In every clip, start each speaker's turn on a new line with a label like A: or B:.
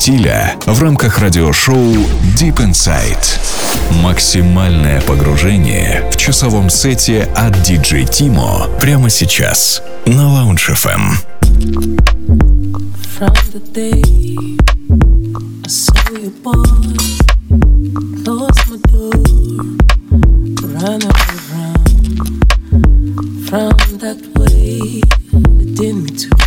A: стиля в рамках радиошоу Deep Inside. Максимальное погружение в часовом сете от DJ Timo прямо сейчас на Lounge FM. From the day I saw you born, closed my door, ran around. From that way, it did me
B: too.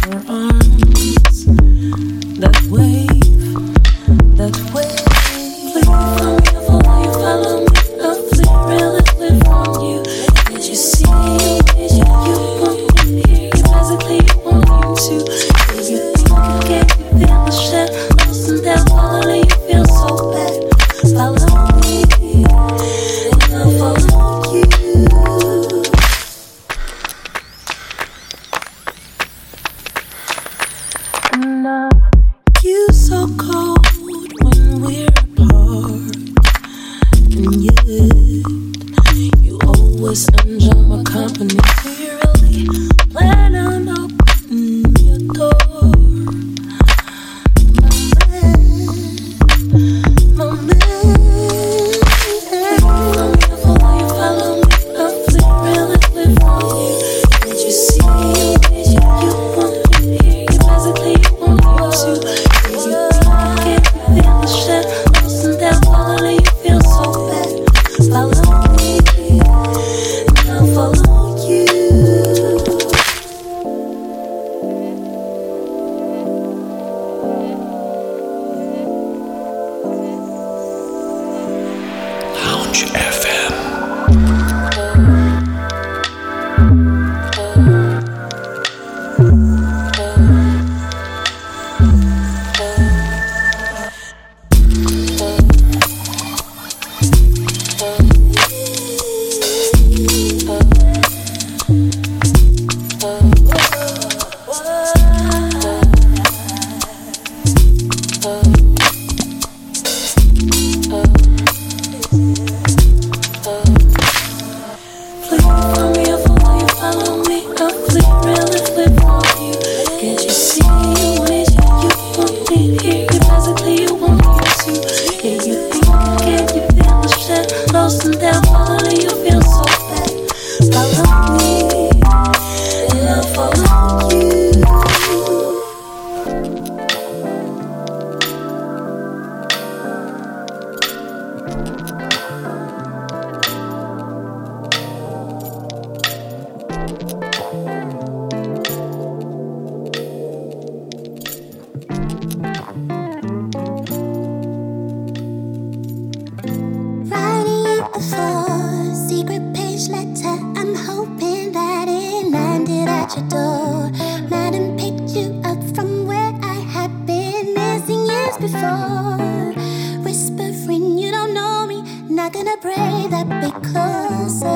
B: a closer.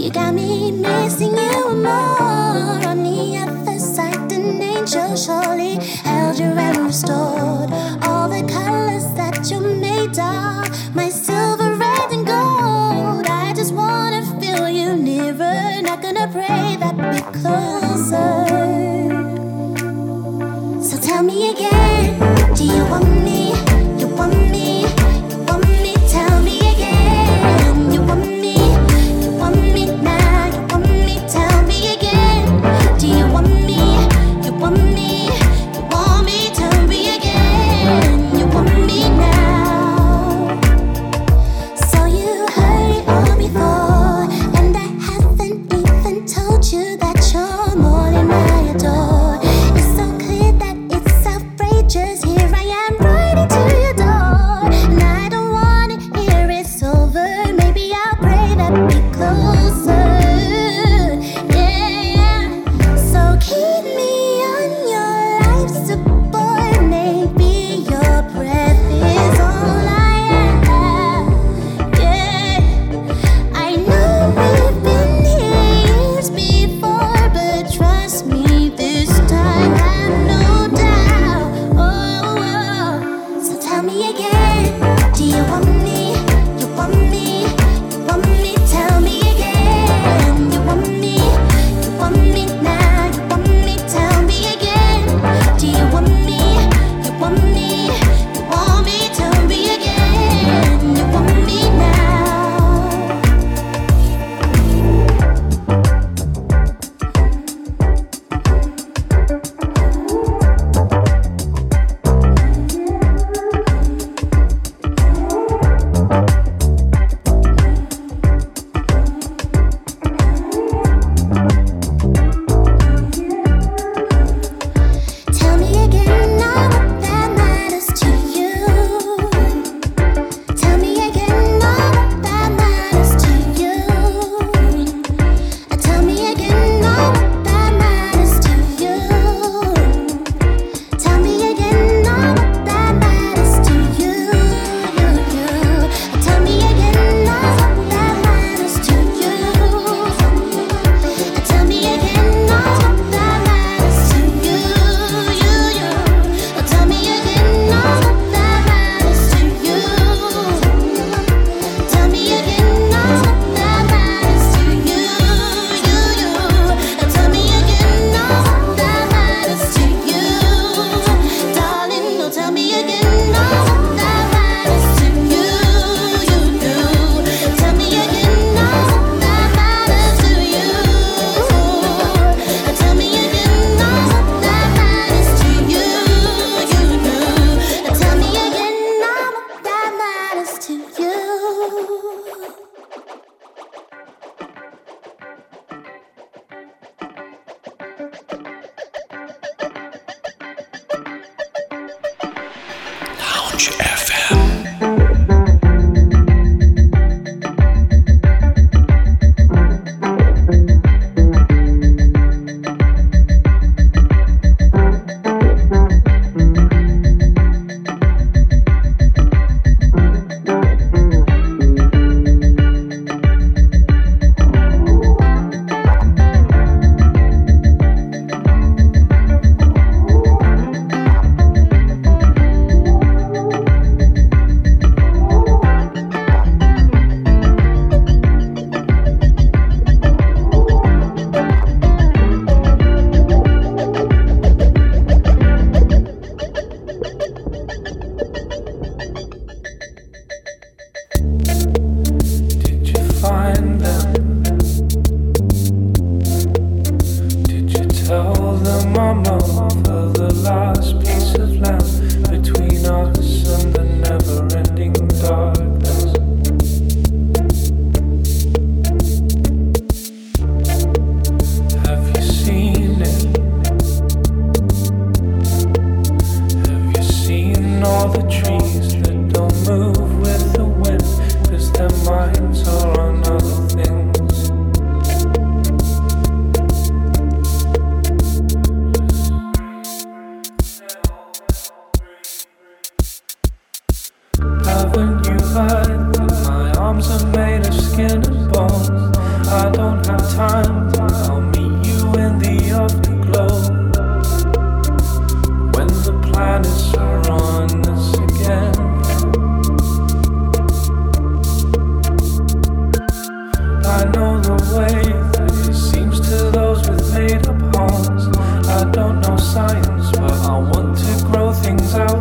B: You got me missing you more on the other side. An angel surely held your and restored all the colors that you made of my silver, red, and gold. I just wanna feel you nearer, not gonna pray that because.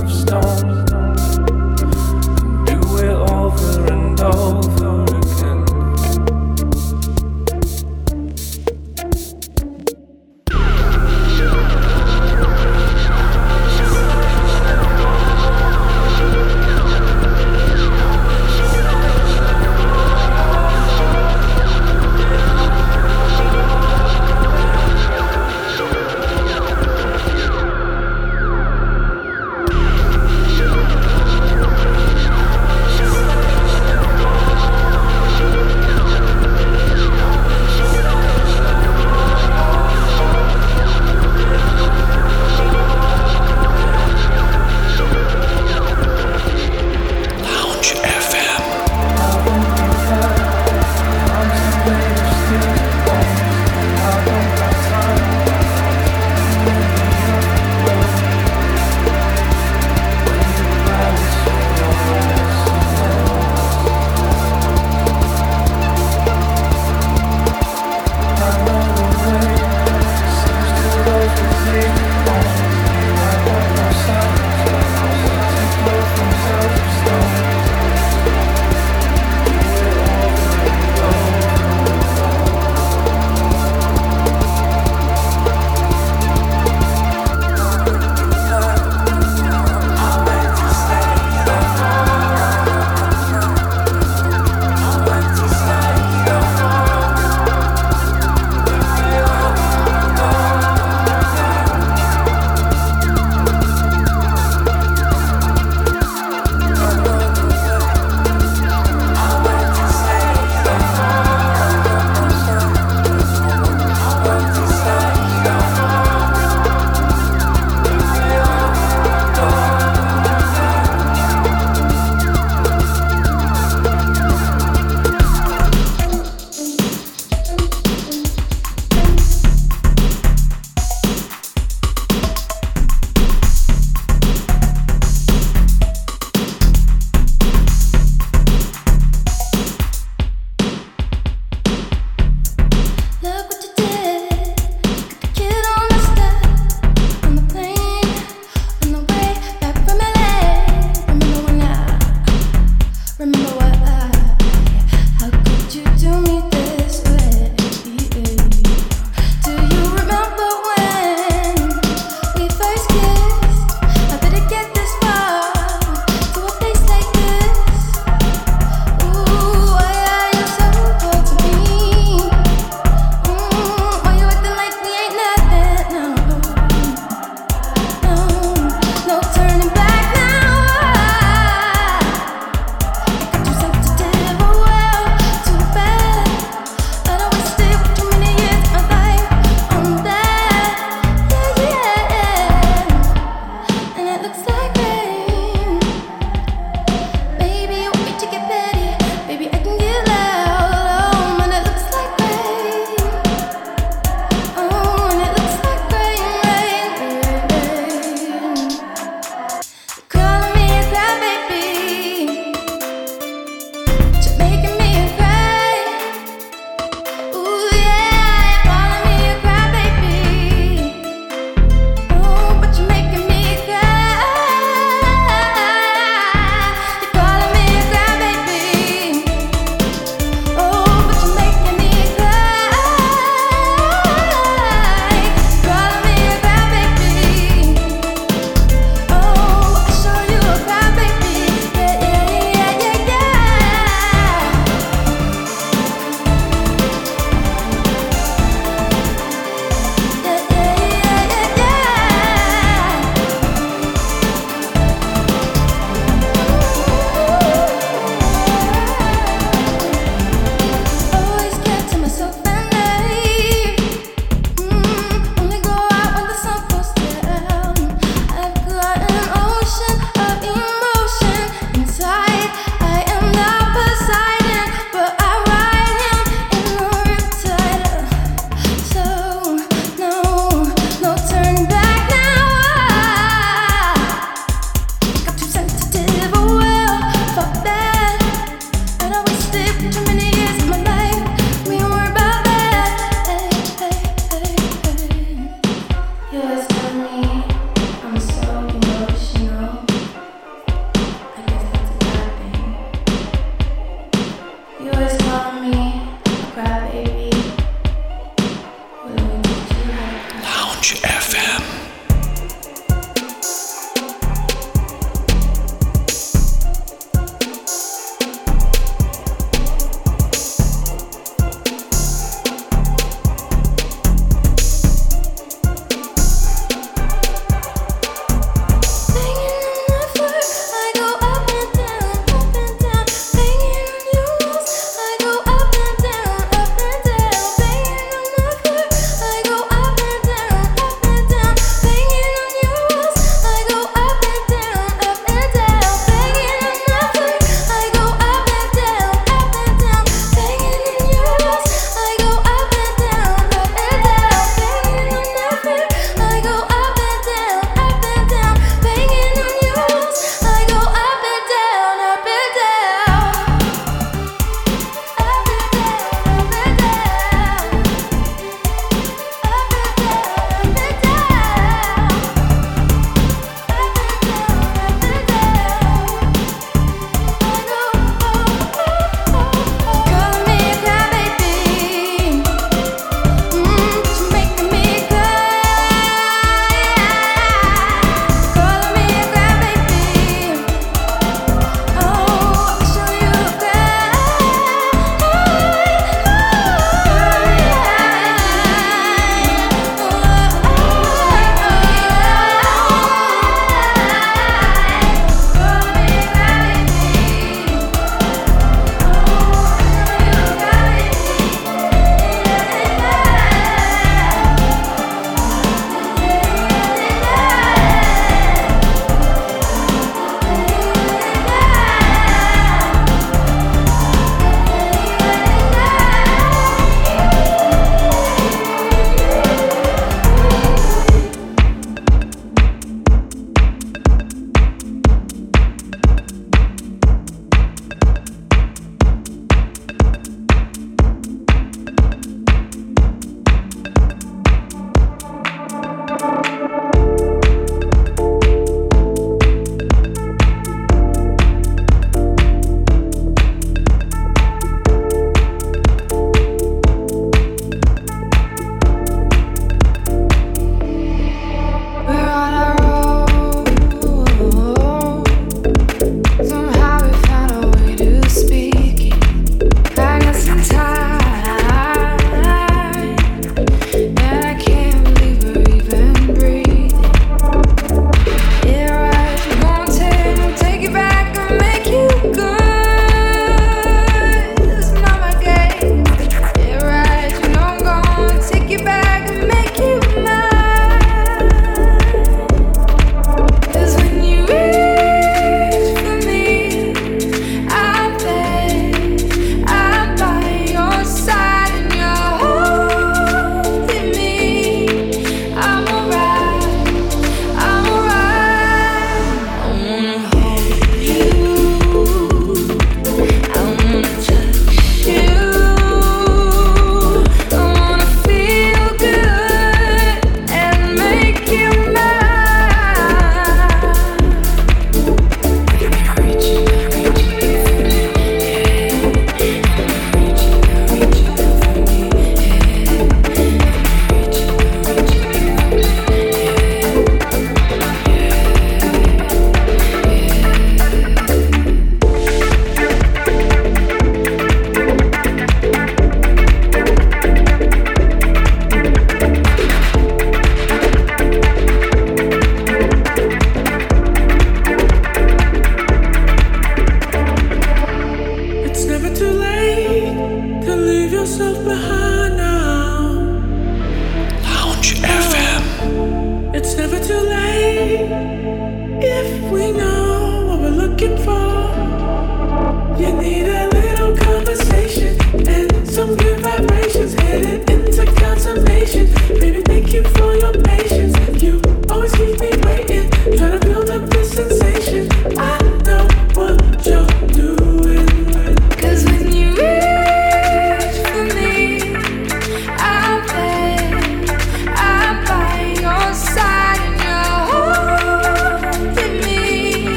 B: of
C: stone.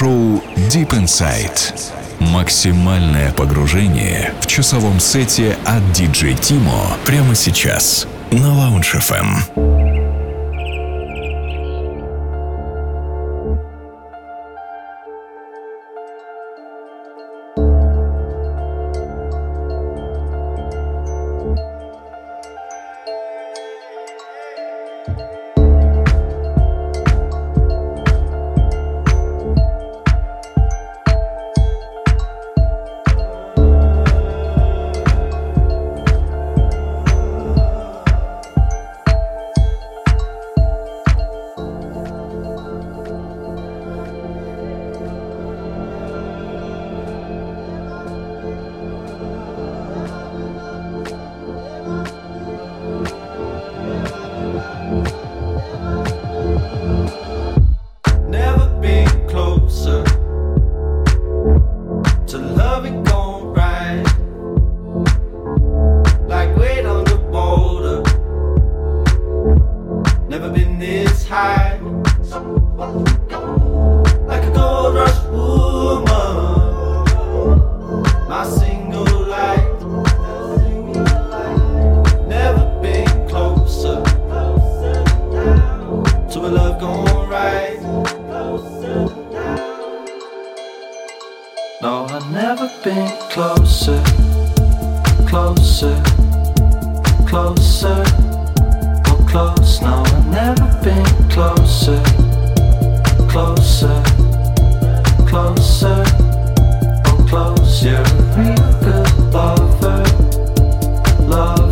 D: Радиошоу Deep Inside. Максимальное погружение в часовом сете от DJ Timo прямо сейчас на Lounge FM.
E: No, I've never been closer, closer, closer. Go close. No, I've never been closer, closer, closer. Go close. You're a real good
D: lover, lover.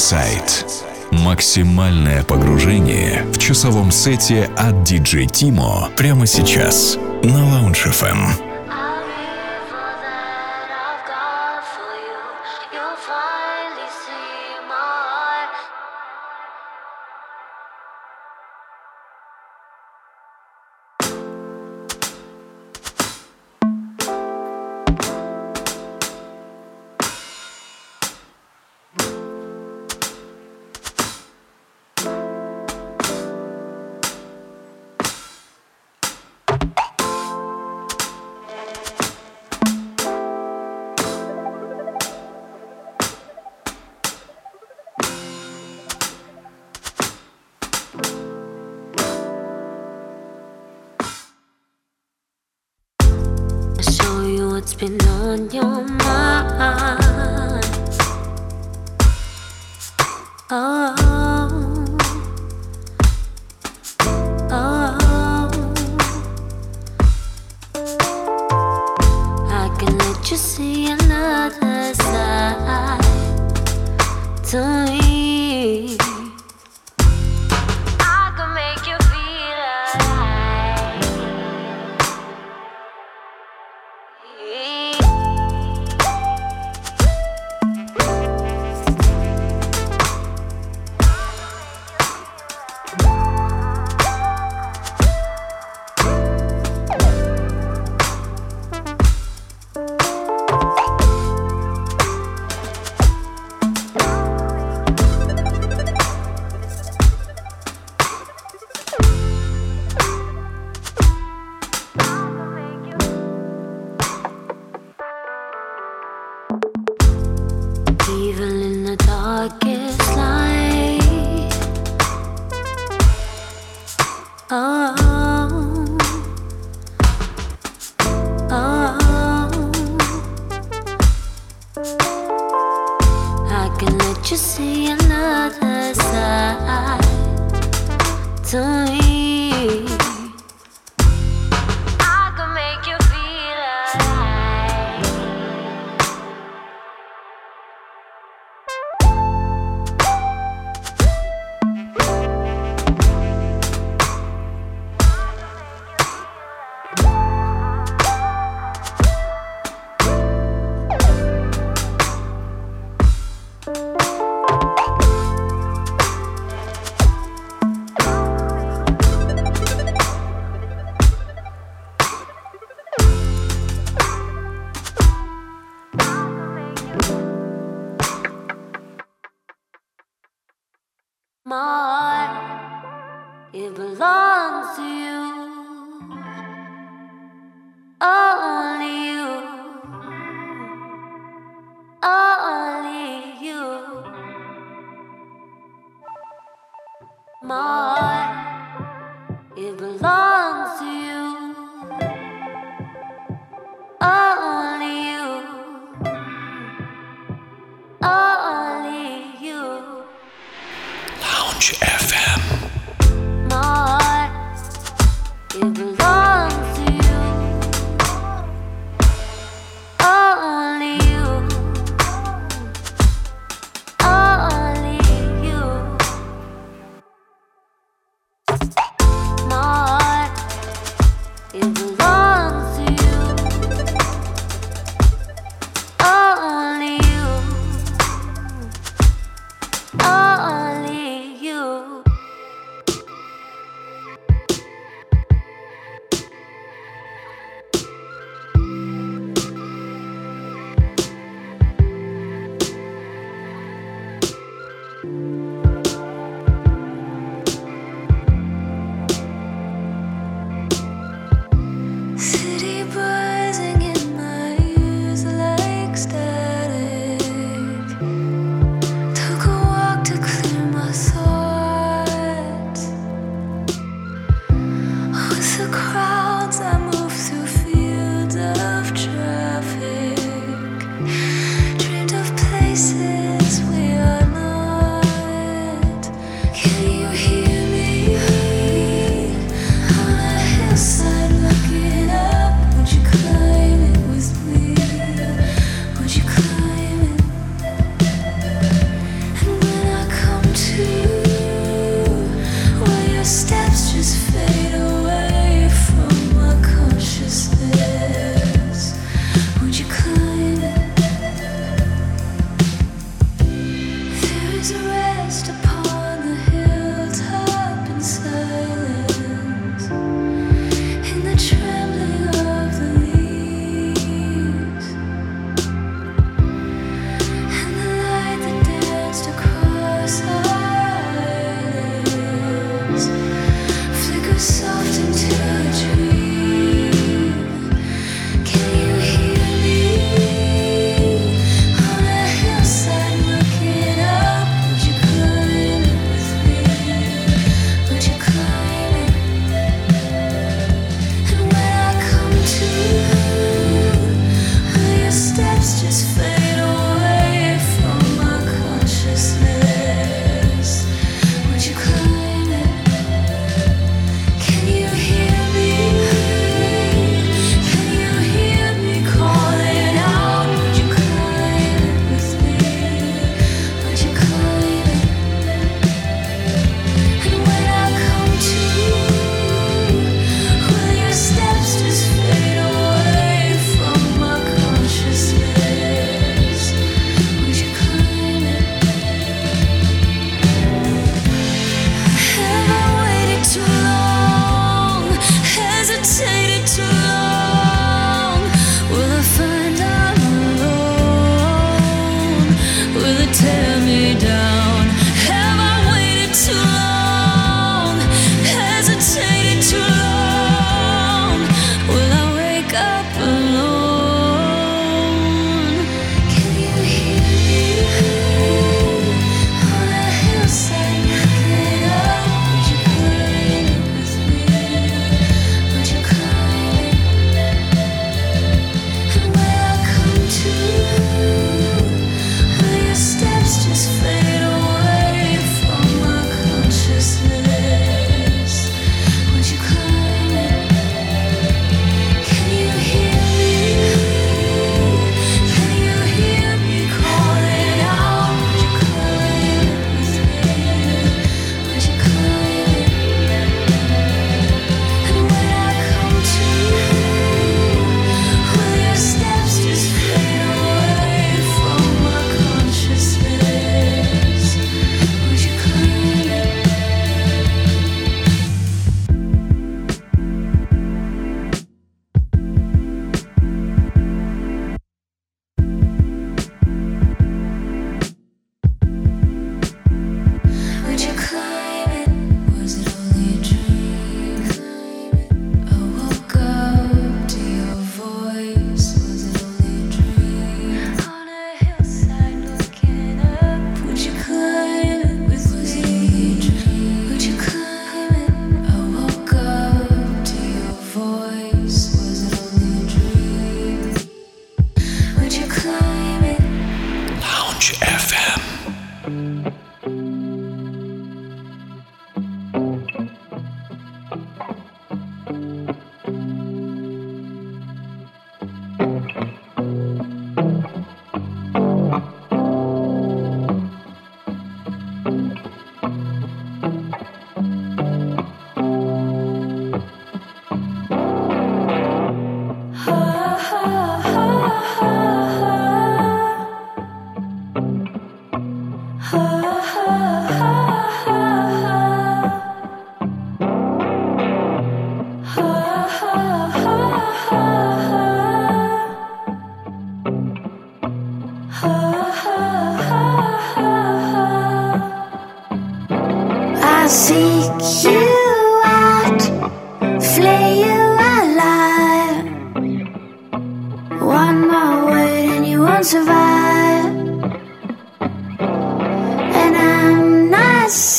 D: Inside. Максимальное погружение в часовом сете от DJ Timo прямо сейчас на эм. Lounge FM.
F: finally see what's been on your mind. Oh.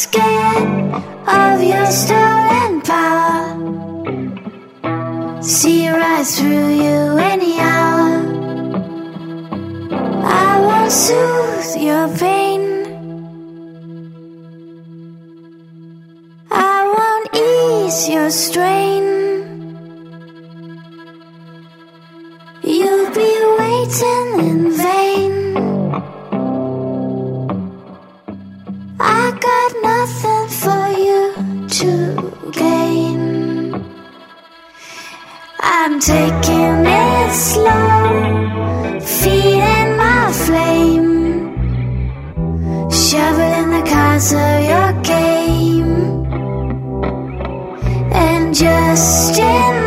B: Scared of your stolen power. See right through you any hour. I won't soothe your pain. I won't ease your strain. You'll be waiting in vain. Got nothing for you to gain. I'm taking it slow, feeding my flame, shoveling the cards of your game, and just in